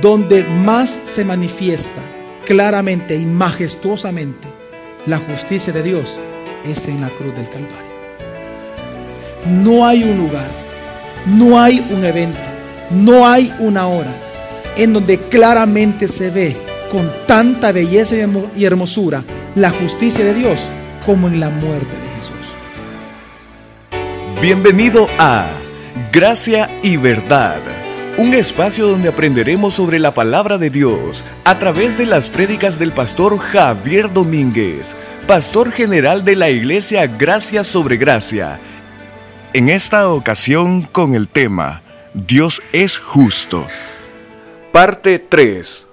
donde más se manifiesta claramente y majestuosamente la justicia de Dios es en la cruz del Calvario. No hay un lugar, no hay un evento, no hay una hora en donde claramente se ve con tanta belleza y hermosura la justicia de Dios como en la muerte de Jesús. Bienvenido a Gracia y Verdad, un espacio donde aprenderemos sobre la palabra de Dios a través de las prédicas del pastor Javier Domínguez, pastor general de la iglesia Gracia sobre Gracia. En esta ocasión con el tema Dios es justo. Parte 3.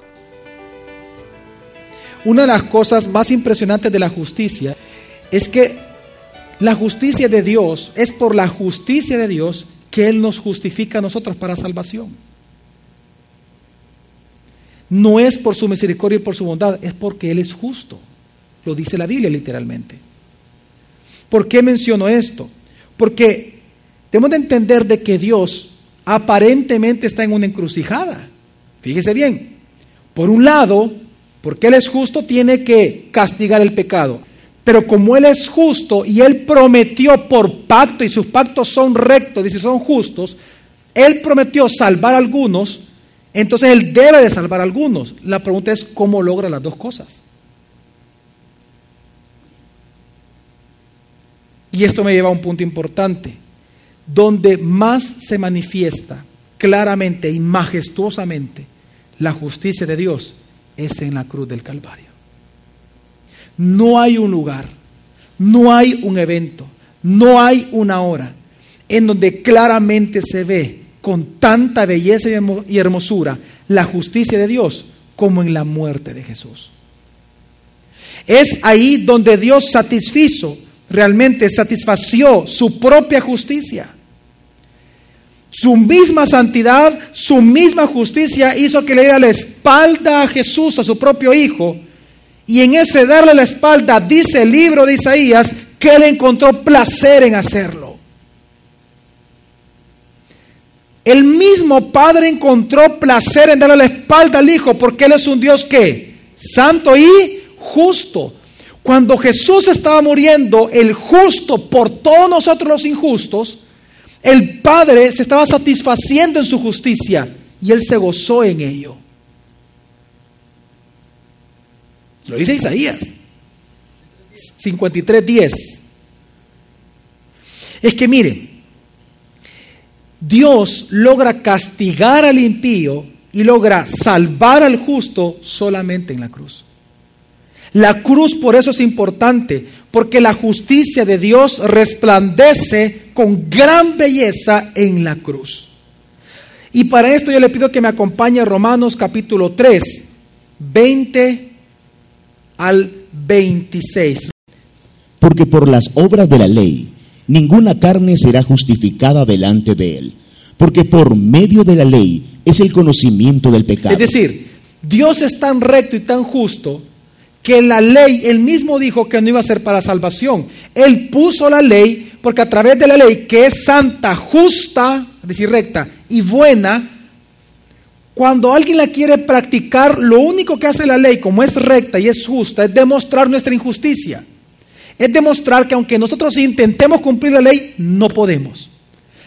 Una de las cosas más impresionantes de la justicia es que la justicia de Dios es por la justicia de Dios que Él nos justifica a nosotros para salvación. No es por su misericordia y por su bondad, es porque Él es justo. Lo dice la Biblia literalmente. ¿Por qué menciono esto? Porque tenemos de entender de que Dios aparentemente está en una encrucijada. Fíjese bien, por un lado, porque Él es justo, tiene que castigar el pecado. Pero como Él es justo y Él prometió por pacto, y sus pactos son rectos, dice, son justos, Él prometió salvar a algunos, entonces Él debe de salvar a algunos. La pregunta es cómo logra las dos cosas. Y esto me lleva a un punto importante, donde más se manifiesta claramente y majestuosamente la justicia de Dios es en la cruz del Calvario. No hay un lugar, no hay un evento, no hay una hora en donde claramente se ve con tanta belleza y hermosura la justicia de Dios como en la muerte de Jesús. Es ahí donde Dios satisfizo, realmente satisfació su propia justicia. Su misma santidad, su misma justicia hizo que le diera la espalda a Jesús, a su propio Hijo. Y en ese darle la espalda, dice el libro de Isaías, que él encontró placer en hacerlo. El mismo Padre encontró placer en darle la espalda al Hijo, porque Él es un Dios que, santo y justo. Cuando Jesús estaba muriendo, el justo por todos nosotros los injustos, el Padre se estaba satisfaciendo en su justicia y Él se gozó en ello. Lo dice Isaías 53.10. Es que mire, Dios logra castigar al impío y logra salvar al justo solamente en la cruz. La cruz por eso es importante, porque la justicia de Dios resplandece con gran belleza en la cruz. Y para esto yo le pido que me acompañe a Romanos capítulo 3, 20 al 26. Porque por las obras de la ley ninguna carne será justificada delante de él, porque por medio de la ley es el conocimiento del pecado. Es decir, Dios es tan recto y tan justo que la ley, él mismo dijo que no iba a ser para salvación. Él puso la ley porque a través de la ley, que es santa, justa, es decir, recta y buena, cuando alguien la quiere practicar, lo único que hace la ley, como es recta y es justa, es demostrar nuestra injusticia. Es demostrar que aunque nosotros intentemos cumplir la ley, no podemos.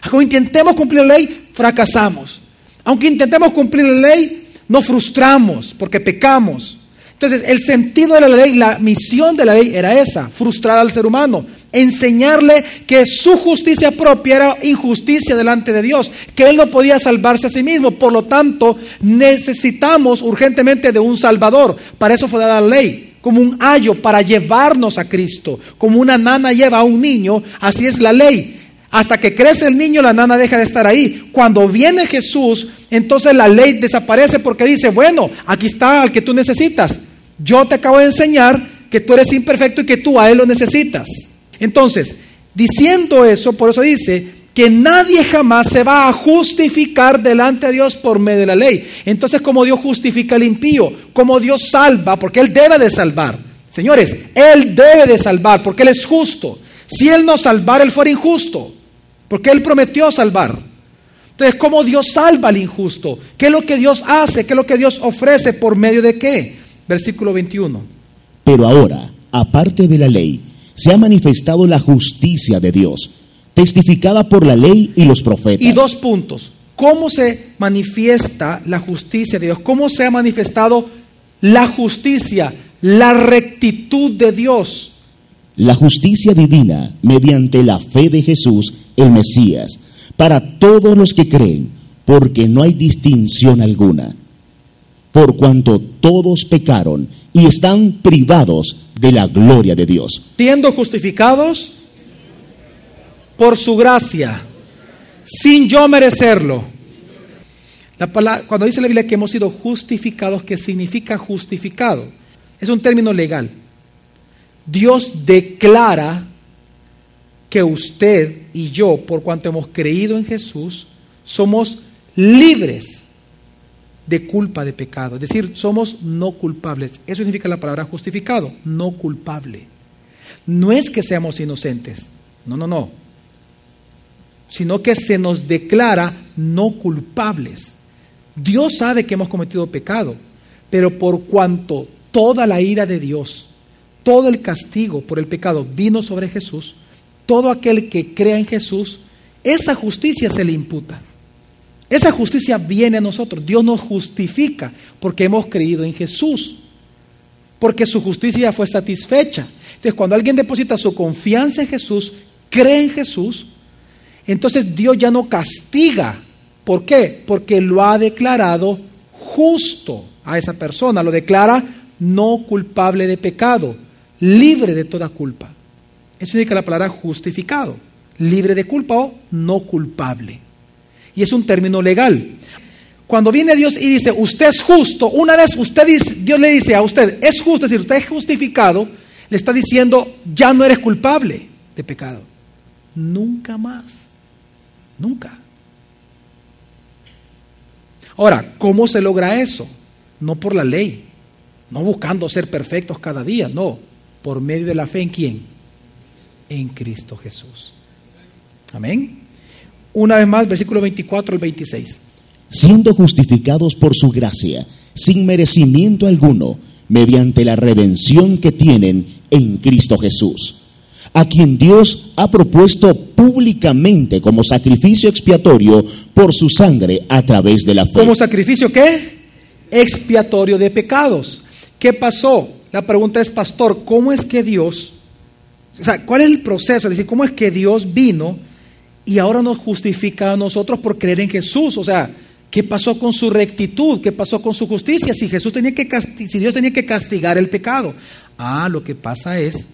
Aunque intentemos cumplir la ley, fracasamos. Aunque intentemos cumplir la ley, nos frustramos porque pecamos. Entonces, el sentido de la ley, la misión de la ley era esa, frustrar al ser humano, enseñarle que su justicia propia era injusticia delante de Dios, que él no podía salvarse a sí mismo, por lo tanto, necesitamos urgentemente de un Salvador. Para eso fue dada la ley, como un ayo para llevarnos a Cristo, como una nana lleva a un niño, así es la ley. Hasta que crece el niño, la nana deja de estar ahí. Cuando viene Jesús, entonces la ley desaparece porque dice, bueno, aquí está al que tú necesitas. Yo te acabo de enseñar que tú eres imperfecto y que tú a Él lo necesitas. Entonces, diciendo eso, por eso dice que nadie jamás se va a justificar delante de Dios por medio de la ley. Entonces, como Dios justifica al impío, como Dios salva, porque Él debe de salvar. Señores, Él debe de salvar porque Él es justo. Si Él no salvara, Él fuera injusto, porque Él prometió salvar. Entonces, ¿cómo Dios salva al injusto? ¿Qué es lo que Dios hace? ¿Qué es lo que Dios ofrece? ¿Por medio de qué? Versículo 21. Pero ahora, aparte de la ley, se ha manifestado la justicia de Dios, testificada por la ley y los profetas. Y dos puntos. ¿Cómo se manifiesta la justicia de Dios? ¿Cómo se ha manifestado la justicia, la rectitud de Dios? La justicia divina mediante la fe de Jesús, el Mesías para todos los que creen, porque no hay distinción alguna, por cuanto todos pecaron y están privados de la gloria de Dios. Siendo justificados por su gracia, sin yo merecerlo. La palabra, cuando dice la Biblia que hemos sido justificados, ¿qué significa justificado? Es un término legal. Dios declara que usted y yo, por cuanto hemos creído en Jesús, somos libres de culpa de pecado. Es decir, somos no culpables. Eso significa la palabra justificado, no culpable. No es que seamos inocentes, no, no, no. Sino que se nos declara no culpables. Dios sabe que hemos cometido pecado, pero por cuanto toda la ira de Dios, todo el castigo por el pecado vino sobre Jesús, todo aquel que crea en Jesús, esa justicia se le imputa. Esa justicia viene a nosotros. Dios nos justifica porque hemos creído en Jesús. Porque su justicia fue satisfecha. Entonces, cuando alguien deposita su confianza en Jesús, cree en Jesús, entonces Dios ya no castiga. ¿Por qué? Porque lo ha declarado justo a esa persona. Lo declara no culpable de pecado, libre de toda culpa. Eso significa la palabra justificado, libre de culpa o no culpable. Y es un término legal. Cuando viene Dios y dice, usted es justo, una vez usted dice, Dios le dice a usted, es justo, es decir, usted es justificado, le está diciendo, ya no eres culpable de pecado. Nunca más. Nunca. Ahora, ¿cómo se logra eso? No por la ley, no buscando ser perfectos cada día, no, por medio de la fe en quién? en Cristo Jesús. Amén. Una vez más, versículo 24 al 26. Siendo justificados por su gracia, sin merecimiento alguno, mediante la redención que tienen en Cristo Jesús, a quien Dios ha propuesto públicamente como sacrificio expiatorio por su sangre a través de la fe. ¿Como sacrificio qué? Expiatorio de pecados. ¿Qué pasó? La pregunta es, pastor, ¿cómo es que Dios o sea, ¿cuál es el proceso? Es decir, ¿cómo es que Dios vino y ahora nos justifica a nosotros por creer en Jesús? O sea, ¿qué pasó con su rectitud? ¿Qué pasó con su justicia? Si Jesús tenía que si Dios tenía que castigar el pecado. Ah, lo que pasa es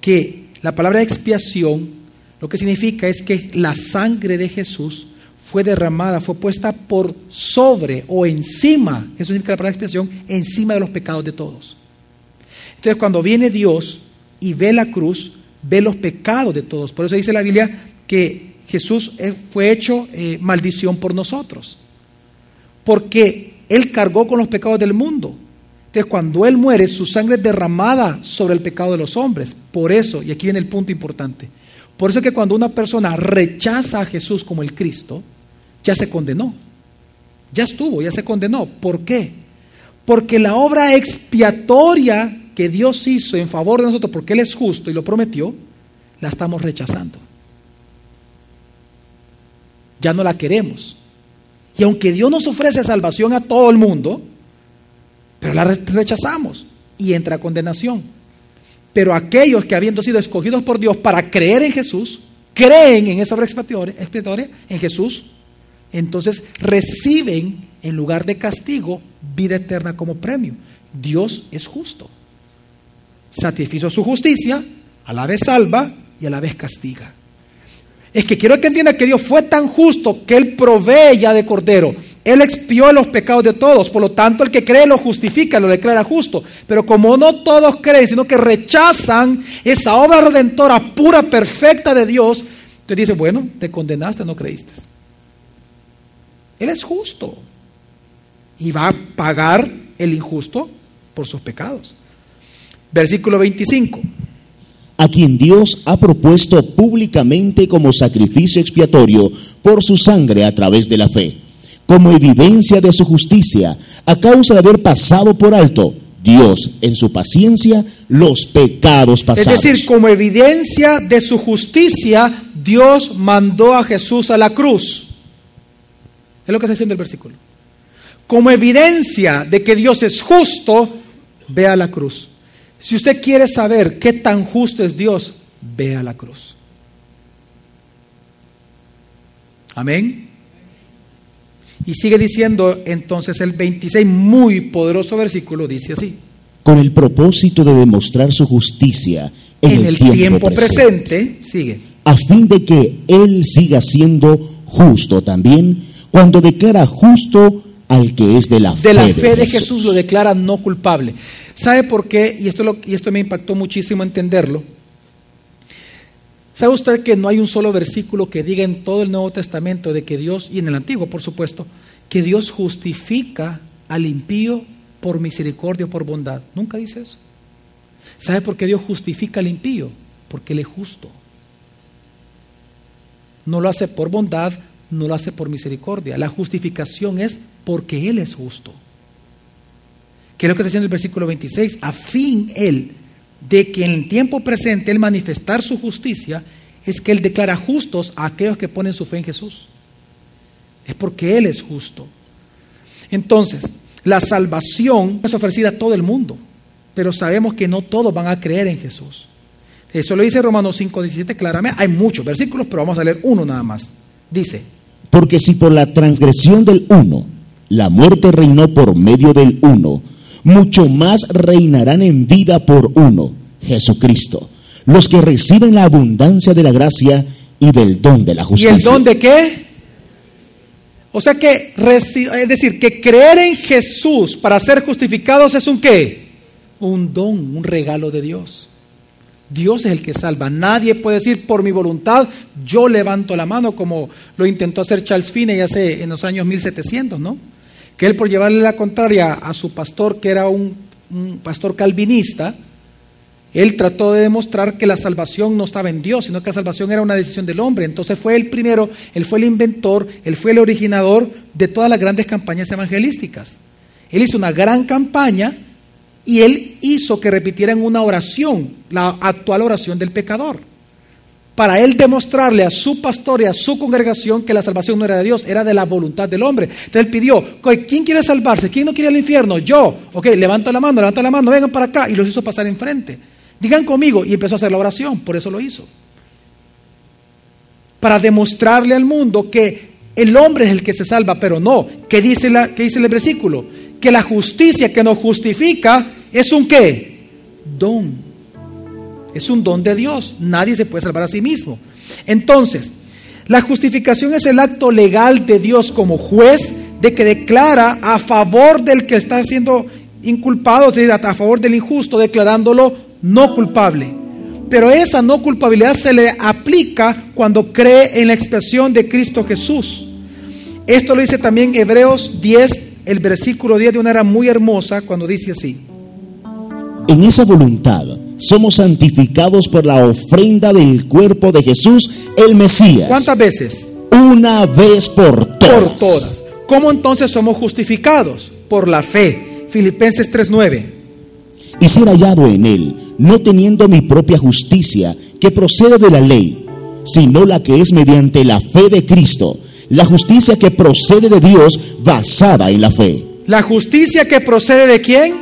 que la palabra expiación lo que significa es que la sangre de Jesús fue derramada, fue puesta por sobre o encima, eso significa la palabra expiación, encima de los pecados de todos. Entonces, cuando viene Dios y ve la cruz, ve los pecados de todos. Por eso dice la Biblia que Jesús eh, fue hecho eh, maldición por nosotros. Porque Él cargó con los pecados del mundo. Entonces cuando Él muere, su sangre es derramada sobre el pecado de los hombres. Por eso, y aquí viene el punto importante, por eso que cuando una persona rechaza a Jesús como el Cristo, ya se condenó. Ya estuvo, ya se condenó. ¿Por qué? Porque la obra expiatoria que Dios hizo en favor de nosotros porque Él es justo y lo prometió, la estamos rechazando. Ya no la queremos. Y aunque Dios nos ofrece salvación a todo el mundo, pero la rechazamos y entra condenación. Pero aquellos que habiendo sido escogidos por Dios para creer en Jesús, creen en esa obra expiatoria, en Jesús, entonces reciben en lugar de castigo vida eterna como premio. Dios es justo satisfizo su justicia, a la vez salva y a la vez castiga. Es que quiero que entienda que Dios fue tan justo que Él provee ya de cordero. Él expió los pecados de todos. Por lo tanto, el que cree lo justifica, lo declara justo. Pero como no todos creen, sino que rechazan esa obra redentora pura, perfecta de Dios, te dice, bueno, te condenaste, no creíste. Él es justo. Y va a pagar el injusto por sus pecados. Versículo 25. A quien Dios ha propuesto públicamente como sacrificio expiatorio por su sangre a través de la fe, como evidencia de su justicia, a causa de haber pasado por alto Dios en su paciencia los pecados pasados. Es decir, como evidencia de su justicia, Dios mandó a Jesús a la cruz. Es lo que está diciendo el versículo. Como evidencia de que Dios es justo, vea la cruz. Si usted quiere saber qué tan justo es Dios, vea la cruz. Amén. Y sigue diciendo entonces el 26, muy poderoso versículo, dice así. Con el propósito de demostrar su justicia en, el, tiempo, presente, sigue. A fin de que Él siga siendo justo también cuando declara justo al que es de la fe. De la fe de, Jesús. lo declara no culpable. ¿Sabe por qué? Y esto, lo, y esto me impactó muchísimo entenderlo. ¿Sabe usted que no hay un solo versículo que diga en todo el Nuevo Testamento de que Dios, y en el Antiguo por supuesto, que Dios justifica al impío por misericordia o por bondad? Nunca dice eso. ¿Sabe por qué Dios justifica al impío? Porque Él es justo. No lo hace por bondad, no lo hace por misericordia. La justificación es porque Él es justo. ¿Qué es lo que está diciendo el versículo 26? A fin Él de que en el tiempo presente Él manifestar su justicia es que Él declara justos a aquellos que ponen su fe en Jesús. Es porque Él es justo. Entonces, la salvación es ofrecida a todo el mundo, pero sabemos que no todos van a creer en Jesús. Eso lo dice Romanos 5:17 claramente. Hay muchos versículos, pero vamos a leer uno nada más. Dice, porque si por la transgresión del uno la muerte reinó por medio del uno, mucho más reinarán en vida por uno, Jesucristo, los que reciben la abundancia de la gracia y del don de la justicia. ¿Y el don de qué? O sea que, es decir, que creer en Jesús para ser justificados es un qué? Un don, un regalo de Dios. Dios es el que salva. Nadie puede decir por mi voluntad, yo levanto la mano como lo intentó hacer Charles Finney hace en los años 1700, ¿no? que él por llevarle la contraria a su pastor, que era un, pastor calvinista, él trató de demostrar que la salvación no estaba en Dios, sino que la salvación era una decisión del hombre. Entonces fue el primero, él fue el inventor, él fue el originador de todas las grandes campañas evangelísticas. Él hizo una gran campaña y él hizo que repitieran una oración, la actual oración del pecador para él demostrarle a su pastor y a su congregación que la salvación no era de Dios, era de la voluntad del hombre. Entonces él pidió, ¿quién quiere salvarse? ¿Quién no quiere el infierno? Yo. Ok, levanta la mano, levanta la mano, vengan para acá. Y los hizo pasar enfrente. Digan conmigo. Y empezó a hacer la oración, por eso lo hizo. Para demostrarle al mundo que el hombre es el que se salva, pero no. ¿Qué dice, la, qué dice el versículo? Que la justicia que nos justifica es un qué? Don es un don de Dios. Nadie se puede salvar a sí mismo. Entonces, la justificación es el acto legal de Dios como juez de que declara a favor del que está siendo inculpado, es decir, a favor del injusto, declarándolo no culpable. Pero esa no culpabilidad se le aplica cuando cree en la expresión de Cristo Jesús. Esto lo dice también Hebreos 10, el versículo 10 de una era muy hermosa, cuando dice así. En esa voluntad somos santificados por la ofrenda del cuerpo de Jesús, el Mesías. ¿Cuántas veces? Una vez por todas. Por todas. ¿Cómo entonces somos justificados? Por la fe. Filipenses 3:9. Y ser hallado en él, no teniendo mi propia justicia, que procede de la ley, sino la que es mediante la fe de Cristo, la justicia que procede de Dios basada en la fe. ¿La justicia que procede de quién?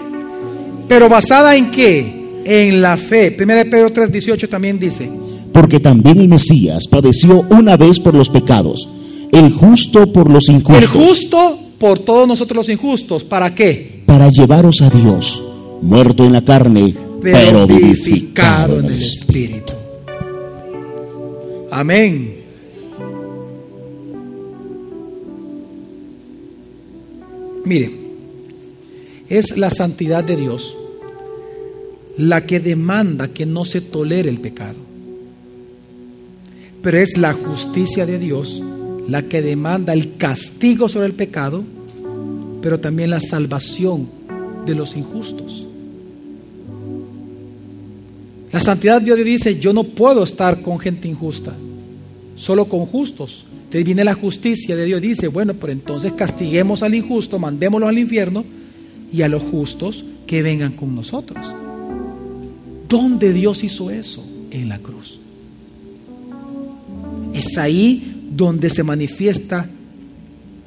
Pero basada en qué? en la fe. 1 Pedro 3:18 también dice. Porque también el Mesías padeció una vez por los pecados, el justo por los injustos. El justo por todos nosotros los injustos. ¿Para qué? Para llevaros a Dios, muerto en la carne, pero, vivificado en el Espíritu. Amén. Mire, es la santidad de Dios la que demanda que no se tolere el pecado. Pero es la justicia de Dios la que demanda el castigo sobre el pecado, pero también la salvación de los injustos. La santidad de Dios dice, yo no puedo estar con gente injusta, solo con justos. Entonces viene la justicia de Dios dice, bueno, pero entonces castiguemos al injusto, mandémoslo al infierno y a los justos que vengan con nosotros. ¿Dónde Dios hizo eso? En la cruz. Es ahí donde se manifiesta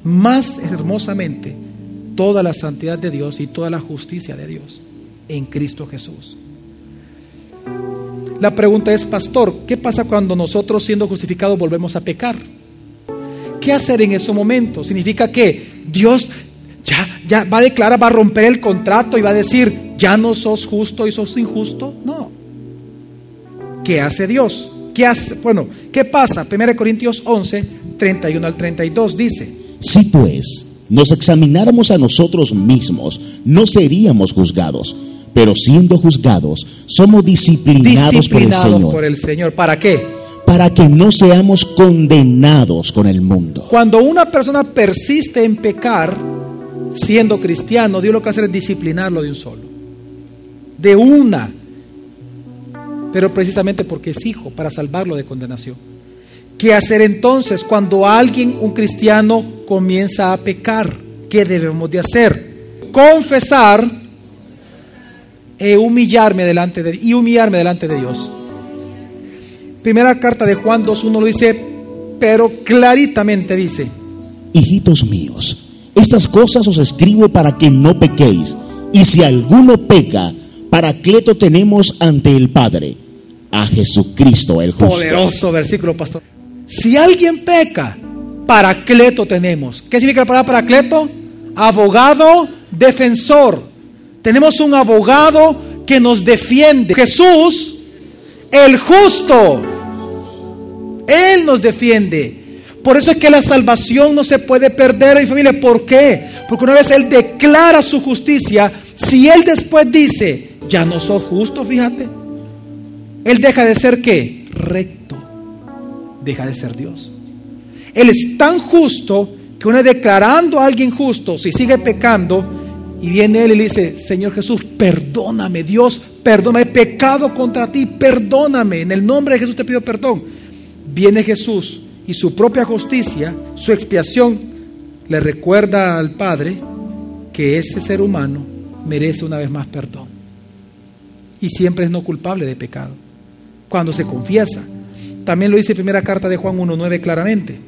más hermosamente toda la santidad de Dios y toda la justicia de Dios en Cristo Jesús. La pregunta es, pastor, ¿qué pasa cuando nosotros siendo justificados volvemos a pecar? ¿Qué hacer en ese momento? ¿Significa que Dios ya, ya va a declarar, va a romper el contrato y va a decir, ya no sos justo y sos injusto? No. ¿Qué hace Dios? ¿Qué hace? Bueno, ¿qué pasa? 1 Corintios 11, 31 al 32 dice. Si pues nos examináramos a nosotros mismos, no seríamos juzgados pero siendo juzgados, somos disciplinados, por, el Señor. por el Señor. ¿Para qué? Para que no seamos condenados con el mundo. Cuando una persona persiste en pecar, siendo cristiano, Dios lo que hace es disciplinarlo de un solo. De una. Pero precisamente porque es hijo, para salvarlo de condenación. ¿Qué hacer entonces cuando alguien, un cristiano, comienza a pecar? ¿Qué debemos de hacer? Confesar e humillarme delante de, y humillarme delante de Dios. Primera carta de Juan 2.1 lo dice, pero claritamente dice, Hijitos míos, estas cosas os escribo para que no pequéis, y si alguno peca, paracleto tenemos ante el Padre, a Jesucristo el justo. Poderoso versículo, pastor. Si alguien peca, paracleto tenemos. ¿Qué significa la palabra paracleto? Abogado, defensor. Tenemos un abogado que nos defiende. Jesús, el justo. Él nos defiende. Por eso es que la salvación no se puede perder, mi familia. ¿Por qué? Porque una vez Él declara su justicia, si Él después dice, ya no soy justo, fíjate, Él deja de ser qué? Recto. Deja de ser Dios. Él es tan justo que una declarando a alguien justo, si sigue pecando, y viene él y le dice, Señor Jesús, perdóname, Dios, perdóname, he pecado contra ti, perdóname. En el nombre de Jesús te pido perdón. Viene Jesús y su propia justicia, su expiación, le recuerda al Padre que ese ser humano merece una vez más perdón. Y siempre es no culpable de pecado. Cuando se confiesa. También lo dice primera carta de Juan 1.9 claramente.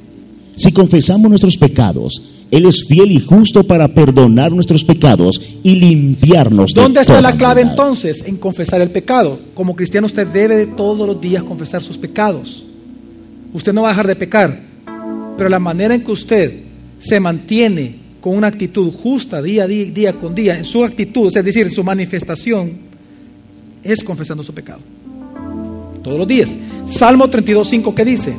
Si confesamos nuestros pecados, él es fiel y justo para perdonar nuestros pecados y limpiarnos. ¿Dónde está la clave entonces? En confesar el pecado. Como cristiano usted debe de todos los días confesar sus pecados. Usted no va a dejar de pecar, pero la manera en que usted se mantiene con una actitud justa día a día, día con día, en su actitud, es decir, en su manifestación, es confesando su pecado. Todos los días. Salmo 32.5, ¿qué dice?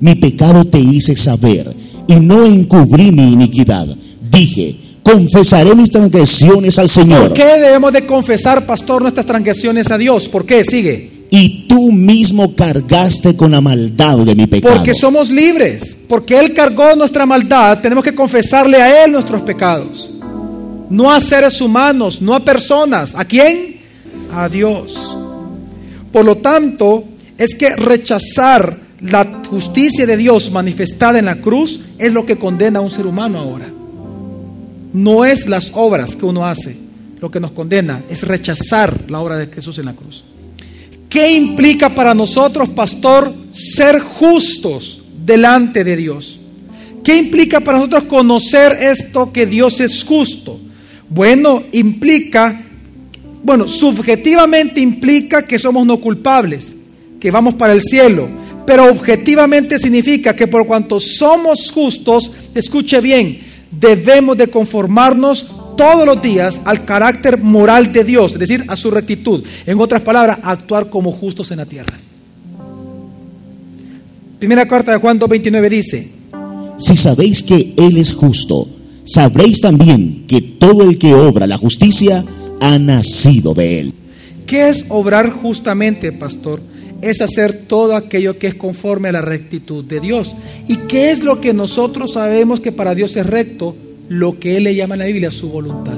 Mi pecado te hice saber y no encubrí mi iniquidad. Dije, confesaré mis transgresiones al Señor. ¿Por qué debemos de confesar, pastor, nuestras transgresiones a Dios? ¿Por qué? Sigue. Y tú mismo cargaste con la maldad de mi pecado. Porque somos libres. Porque Él cargó nuestra maldad, tenemos que confesarle a Él nuestros pecados. No a seres humanos, no a personas. ¿A quién? A Dios. Por lo tanto, es que rechazar la justicia de Dios manifestada en la cruz es lo que condena a un ser humano ahora. No es las obras que uno hace lo que nos condena, es rechazar la obra de Jesús en la cruz. ¿Qué implica para nosotros, pastor, ser justos delante de Dios? ¿Qué implica para nosotros conocer esto que Dios es justo? Bueno, implica, bueno, subjetivamente implica que somos no culpables, que vamos para el cielo, pero objetivamente significa que por cuanto somos justos, escuche bien, debemos de conformarnos todos los días al carácter moral de Dios, es decir, a su rectitud. En otras palabras, actuar como justos en la tierra. Primera carta de Juan 2.29 dice, Si sabéis que Él es justo, sabréis también que todo el que obra la justicia ha nacido de Él. ¿Qué es obrar justamente, pastor? es hacer todo aquello que es conforme a la rectitud de Dios. ¿Y qué es lo que nosotros sabemos que para Dios es recto? Lo que Él le llama en la Biblia su voluntad.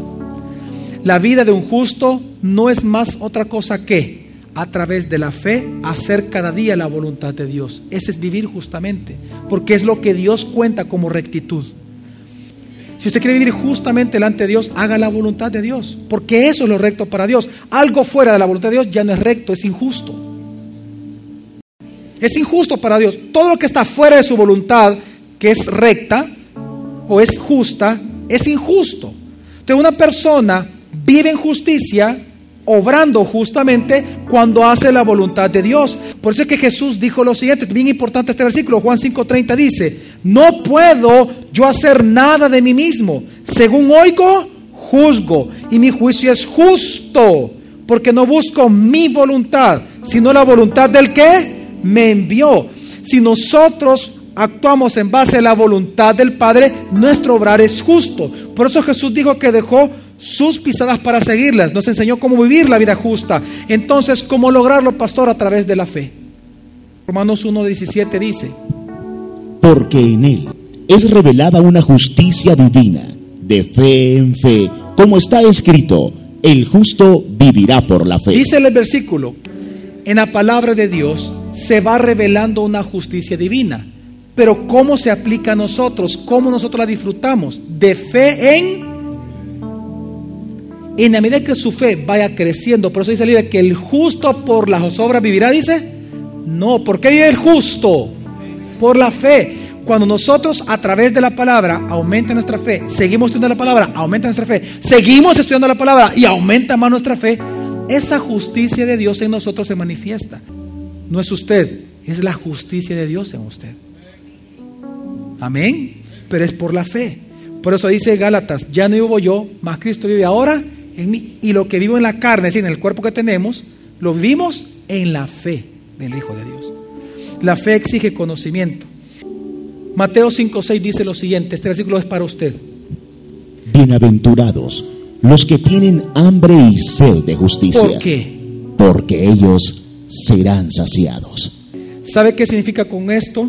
La vida de un justo no es más otra cosa que a través de la fe, hacer cada día la voluntad de Dios. Ese es vivir justamente, porque es lo que Dios cuenta como rectitud. Si usted quiere vivir justamente delante de Dios, haga la voluntad de Dios, porque eso es lo recto para Dios. Algo fuera de la voluntad de Dios ya no es recto, es injusto. Es injusto para Dios. Todo lo que está fuera de su voluntad, que es recta o es justa, es injusto. Entonces una persona vive en justicia obrando justamente cuando hace la voluntad de Dios. Por eso es que Jesús dijo lo siguiente, bien importante este versículo, Juan 5:30 dice, no puedo yo hacer nada de mí mismo, según oigo, juzgo, y mi juicio es justo, porque no busco mi voluntad, sino la voluntad del que me envió. Si nosotros actuamos en base a la voluntad del Padre, nuestro obrar es justo. Por eso Jesús dijo que dejó sus pisadas para seguirlas, nos enseñó cómo vivir la vida justa. Entonces, ¿cómo lograrlo, pastor? A través de la fe. Romanos 1.17 dice, porque en él es revelada una justicia divina, de fe en fe, como está escrito, el justo vivirá por la fe. Dice el versículo, en la palabra de Dios se va revelando una justicia divina. Pero ¿cómo se aplica a nosotros? ¿Cómo nosotros la disfrutamos? De fe en... En la medida que su fe vaya creciendo, por eso dice el que el justo por las obras vivirá, dice. No, ¿por qué vive el justo? Por la fe. Cuando nosotros a través de la palabra aumenta nuestra fe, seguimos estudiando la palabra, aumenta nuestra fe, seguimos estudiando la palabra y aumenta más nuestra fe, esa justicia de Dios en nosotros se manifiesta. No es usted, es la justicia de Dios en usted. Amén. Pero es por la fe. Por eso dice Gálatas, ya no vivo yo, más Cristo vive ahora en mí. Y lo que vivo en la carne, es decir, en el cuerpo que tenemos, lo vivimos en la fe del Hijo de Dios. La fe exige conocimiento. Mateo 5.6 dice lo siguiente, este versículo es para usted. Bienaventurados los que tienen hambre y sed de justicia. ¿Por qué? Porque ellos serán saciados. ¿Sabe qué significa con esto?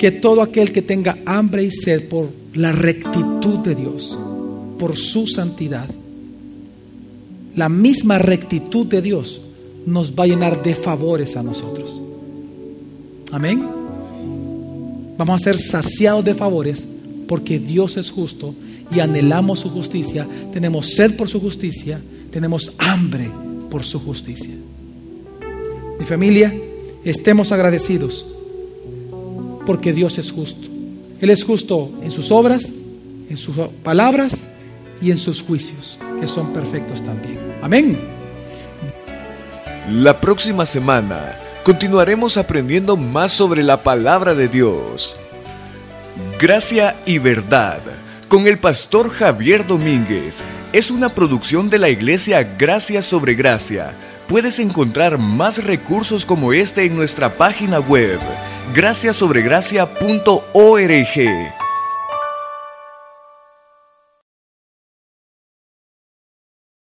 Que todo aquel que tenga hambre y sed por la rectitud de Dios, por su santidad, la misma rectitud de Dios nos va a llenar de favores a nosotros. Amén. Vamos a ser saciados de favores porque Dios es justo y anhelamos su justicia, tenemos sed por su justicia, tenemos hambre por su justicia. Mi familia, estemos agradecidos porque Dios es justo. Él es justo en sus obras, en sus palabras y en sus juicios, que son perfectos también. Amén. La próxima semana continuaremos aprendiendo más sobre la palabra de Dios. Gracia y verdad con el pastor Javier Domínguez. Es una producción de la iglesia Gracia sobre Gracia. Puedes encontrar más recursos como este en nuestra página web, graciasobregracia.org.